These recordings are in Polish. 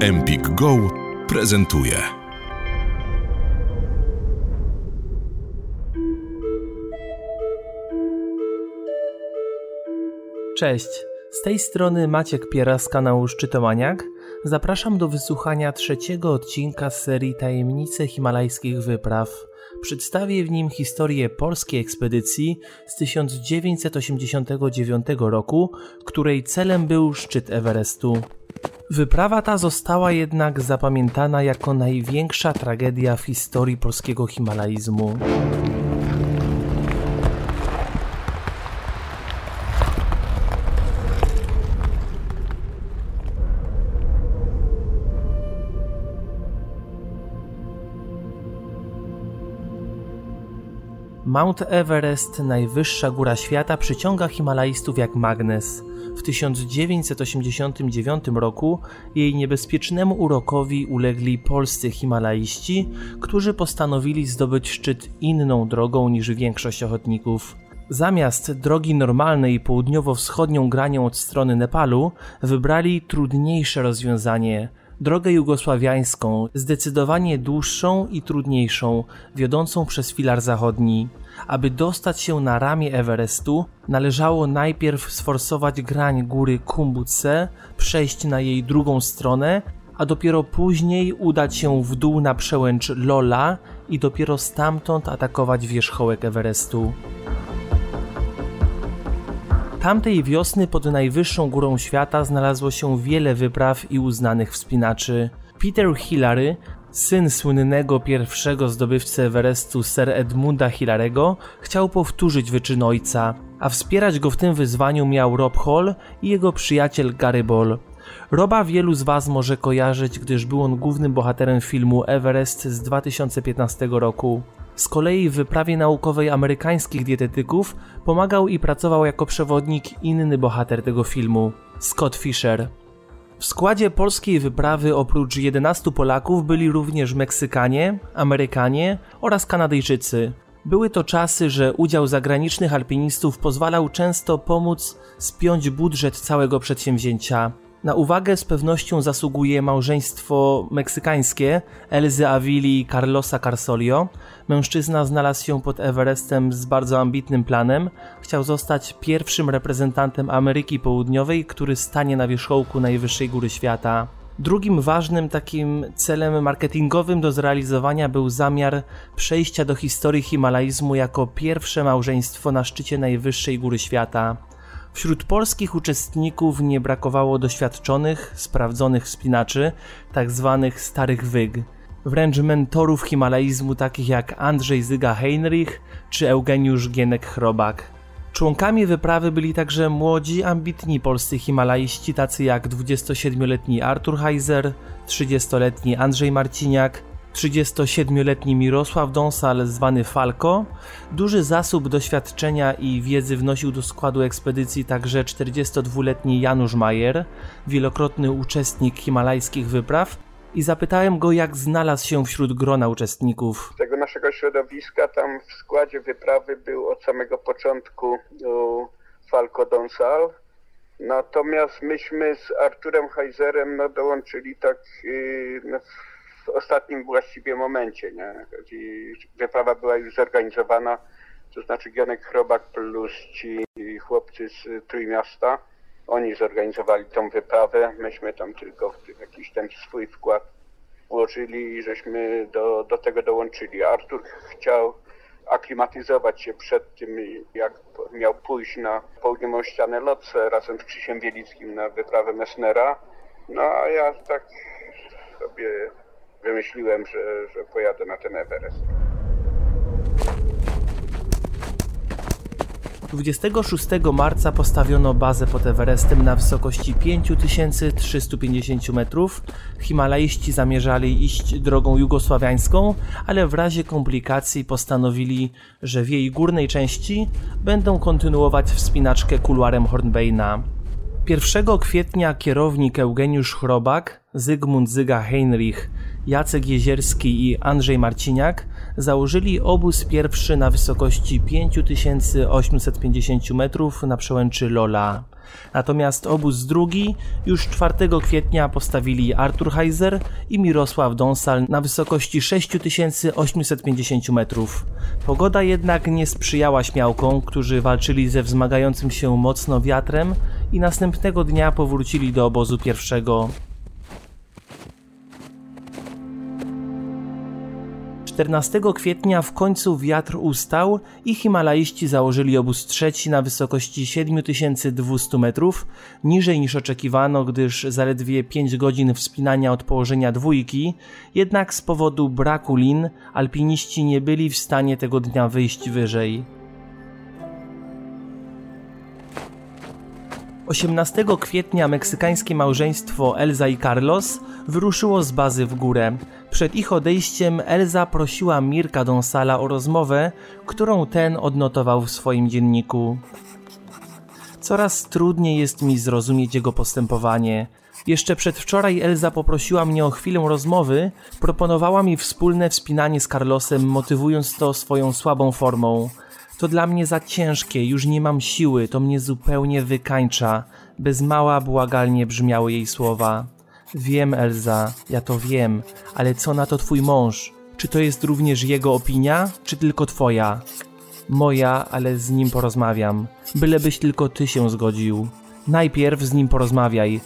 Empik Go prezentuje. Cześć, z tej strony Maciek Piera z kanału Szczytomaniak. Zapraszam do wysłuchania trzeciego odcinka z serii Tajemnice Himalajskich Wypraw. Przedstawię w nim historię polskiej ekspedycji z 1989 roku, której celem był szczyt Everestu. Wyprawa ta została jednak zapamiętana jako największa tragedia w historii polskiego himalaizmu. Mount Everest, najwyższa góra świata, przyciąga Himalajstów jak magnes. W 1989 roku jej niebezpiecznemu urokowi ulegli polscy Himalaiści, którzy postanowili zdobyć szczyt inną drogą niż większość ochotników. Zamiast drogi normalnej południowo-wschodnią granią od strony Nepalu, wybrali trudniejsze rozwiązanie drogę jugosławiańską, zdecydowanie dłuższą i trudniejszą, wiodącą przez filar zachodni. Aby dostać się na ramię Everestu, należało najpierw sforsować grań góry Kumbutse, przejść na jej drugą stronę, a dopiero później udać się w dół na przełęcz Lola i dopiero stamtąd atakować wierzchołek Everestu. Tamtej wiosny pod najwyższą górą świata znalazło się wiele wypraw i uznanych wspinaczy. Peter Hillary, syn słynnego pierwszego zdobywcy Everestu Sir Edmunda Hillarego, chciał powtórzyć wyczyn ojca, a wspierać go w tym wyzwaniu miał Rob Hall i jego przyjaciel Gary Ball. Roba wielu z Was może kojarzyć, gdyż był on głównym bohaterem filmu Everest z 2015 roku. Z kolei w wyprawie naukowej amerykańskich dietetyków pomagał i pracował jako przewodnik inny bohater tego filmu, Scott Fisher. W składzie polskiej wyprawy oprócz 11 Polaków byli również Meksykanie, Amerykanie oraz Kanadyjczycy. Były to czasy, że udział zagranicznych alpinistów pozwalał często pomóc spiąć budżet całego przedsięwzięcia. Na uwagę z pewnością zasługuje małżeństwo meksykańskie Elzy Avili i Carlosa Carsolio. Mężczyzna znalazł się pod Everestem z bardzo ambitnym planem. Chciał zostać pierwszym reprezentantem Ameryki Południowej, który stanie na wierzchołku najwyższej góry świata. Drugim ważnym takim celem marketingowym do zrealizowania był zamiar przejścia do historii Himalajzmu jako pierwsze małżeństwo na szczycie najwyższej góry świata. Wśród polskich uczestników nie brakowało doświadczonych, sprawdzonych wspinaczy, tak zwanych starych wyg. Wręcz mentorów himalaizmu takich jak Andrzej Zyga-Heinrich czy Eugeniusz Gienek-Chrobak. Członkami wyprawy byli także młodzi, ambitni polscy himalaiści tacy jak 27-letni Artur Heiser, 30-letni Andrzej Marciniak, 37-letni Mirosław Dąsal, zwany Falco. Duży zasób doświadczenia i wiedzy wnosił do składu ekspedycji także 42-letni Janusz Majer, wielokrotny uczestnik himalajskich wypraw. I zapytałem go, jak znalazł się wśród grona uczestników. Tego naszego środowiska tam w składzie wyprawy był od samego początku Falco Donsal. Natomiast myśmy z Arturem Heiserem no, dołączyli tak yy, no, w ostatnim właściwie momencie, nie? Wyprawa była już zorganizowana, to znaczy Gionek Chrobak plus ci chłopcy z Trójmiasta, oni zorganizowali tą wyprawę, myśmy tam tylko jakiś ten swój wkład włożyli i żeśmy do, do tego dołączyli. Artur chciał aklimatyzować się przed tym, jak miał pójść na południową ścianę Lotse razem z Krzysiem Wielickim na wyprawę Messnera. No a ja tak sobie wymyśliłem, że, że pojadę na ten Everest. 26 marca postawiono bazę pod Everestem na wysokości 5350 metrów. Himalaiści zamierzali iść drogą jugosławiańską, ale w razie komplikacji postanowili, że w jej górnej części będą kontynuować wspinaczkę kuluarem Hornbeina. 1 kwietnia kierownik Eugeniusz Chrobak Zygmunt Zyga Heinrich, Jacek Jezierski i Andrzej Marciniak założyli obóz pierwszy na wysokości 5850 metrów na przełęczy Lola. Natomiast obóz drugi już 4 kwietnia postawili Artur Heiser i Mirosław Donsal na wysokości 6850 metrów. Pogoda jednak nie sprzyjała śmiałkom, którzy walczyli ze wzmagającym się mocno wiatrem i następnego dnia powrócili do obozu pierwszego. 14 kwietnia w końcu wiatr ustał i Himalaiści założyli obóz trzeci na wysokości 7200 metrów, niżej niż oczekiwano, gdyż zaledwie 5 godzin wspinania od położenia dwójki, jednak z powodu braku lin alpiniści nie byli w stanie tego dnia wyjść wyżej. 18 kwietnia meksykańskie małżeństwo Elza i Carlos wyruszyło z bazy w górę. Przed ich odejściem Elza prosiła Mirka Donsala o rozmowę, którą ten odnotował w swoim dzienniku. Coraz trudniej jest mi zrozumieć jego postępowanie. Jeszcze przedwczoraj Elza poprosiła mnie o chwilę rozmowy, proponowała mi wspólne wspinanie z Carlosem, motywując to swoją słabą formą. To dla mnie za ciężkie, już nie mam siły, to mnie zupełnie wykańcza. Bez mała błagalnie brzmiały jej słowa. Wiem, Elza, ja to wiem, ale co na to twój mąż? Czy to jest również jego opinia, czy tylko twoja? Moja, ale z nim porozmawiam. Bylebyś tylko ty się zgodził. Najpierw z nim porozmawiaj,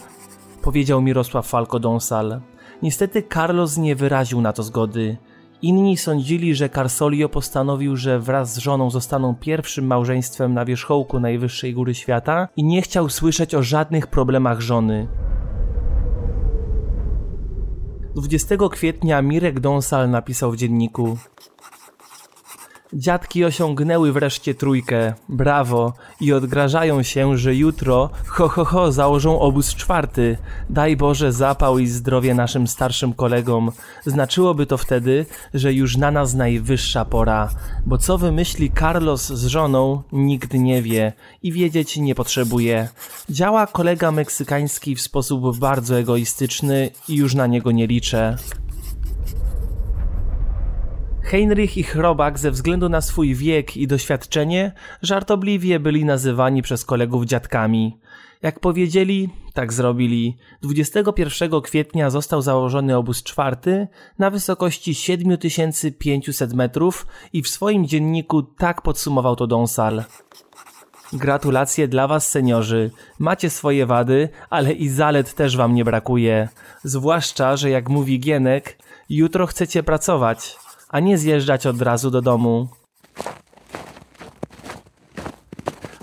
powiedział Mirosław Falco Donsal. Niestety Carlos nie wyraził na to zgody. Inni sądzili, że Carsolio postanowił, że wraz z żoną zostaną pierwszym małżeństwem na wierzchołku najwyższej góry świata i nie chciał słyszeć o żadnych problemach żony. 20 kwietnia Mirek Donsal napisał w dzienniku Dziadki osiągnęły wreszcie trójkę, brawo, i odgrażają się, że jutro, ho ho ho, założą obóz czwarty. Daj Boże zapał i zdrowie naszym starszym kolegom. Znaczyłoby to wtedy, że już na nas najwyższa pora, bo co wymyśli Carlos z żoną, nikt nie wie i wiedzieć nie potrzebuje. Działa kolega meksykański w sposób bardzo egoistyczny i już na niego nie liczę. Heinrich i Chrobak ze względu na swój wiek i doświadczenie żartobliwie byli nazywani przez kolegów dziadkami. Jak powiedzieli, tak zrobili. 21 kwietnia został założony obóz czwarty na wysokości 7500 metrów i w swoim dzienniku tak podsumował to Donsal. Gratulacje dla was, seniorzy. Macie swoje wady, ale i zalet też wam nie brakuje. Zwłaszcza, że jak mówi Gienek, jutro chcecie pracować a nie zjeżdżać od razu do domu.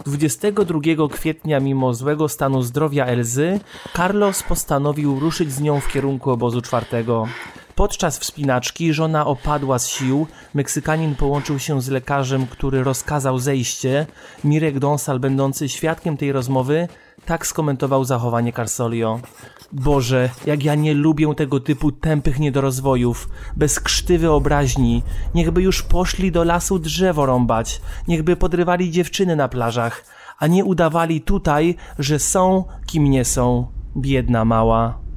22 kwietnia, mimo złego stanu zdrowia Elzy, Carlos postanowił ruszyć z nią w kierunku obozu czwartego. Podczas wspinaczki żona opadła z sił, Meksykanin połączył się z lekarzem, który rozkazał zejście. Mirek Donsal, będący świadkiem tej rozmowy, tak skomentował zachowanie Carsolio. Boże, jak ja nie lubię tego typu tępych niedorozwojów, bez krzty wyobraźni. Niechby już poszli do lasu drzewo rąbać, niechby podrywali dziewczyny na plażach, a nie udawali tutaj, że są, kim nie są. Biedna mała.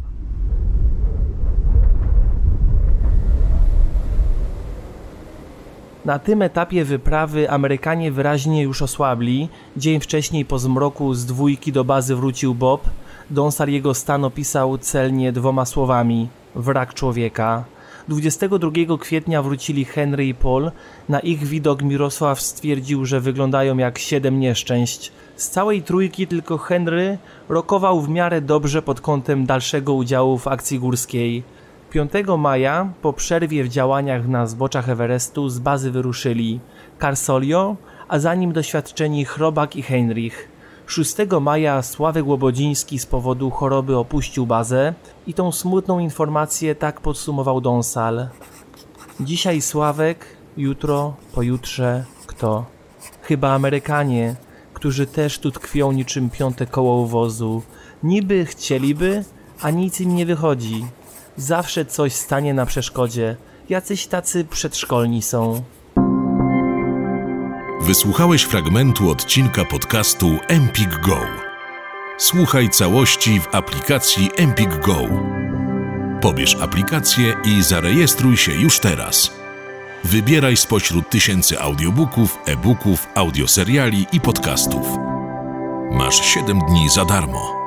Na tym etapie wyprawy Amerykanie wyraźnie już osłabli. Dzień wcześniej po zmroku z dwójki do bazy wrócił Bob. Donsar jego stan opisał celnie dwoma słowami: wrak człowieka. 22 kwietnia wrócili Henry i Paul. Na ich widok Mirosław stwierdził, że wyglądają jak siedem nieszczęść. Z całej trójki tylko Henry rokował w miarę dobrze pod kątem dalszego udziału w akcji górskiej. 5 maja, po przerwie w działaniach na zboczach Everestu, z bazy wyruszyli Carsolio, a za nim doświadczeni Chrobak i Heinrich. 6 maja Sławek Łobodziński z powodu choroby opuścił bazę i tą smutną informację tak podsumował Donsal. Dzisiaj Sławek, jutro, pojutrze kto? Chyba Amerykanie, którzy też tu tkwią niczym piąte koło wozu. Niby chcieliby, a nic im nie wychodzi. Zawsze coś stanie na przeszkodzie. Jacyś tacy przedszkolni są. Wysłuchałeś fragmentu odcinka podcastu Empik Go. Słuchaj całości w aplikacji Empik Go. Pobierz aplikację i zarejestruj się już teraz. Wybieraj spośród tysięcy audiobooków, e-booków, audioseriali i podcastów. Masz 7 dni za darmo.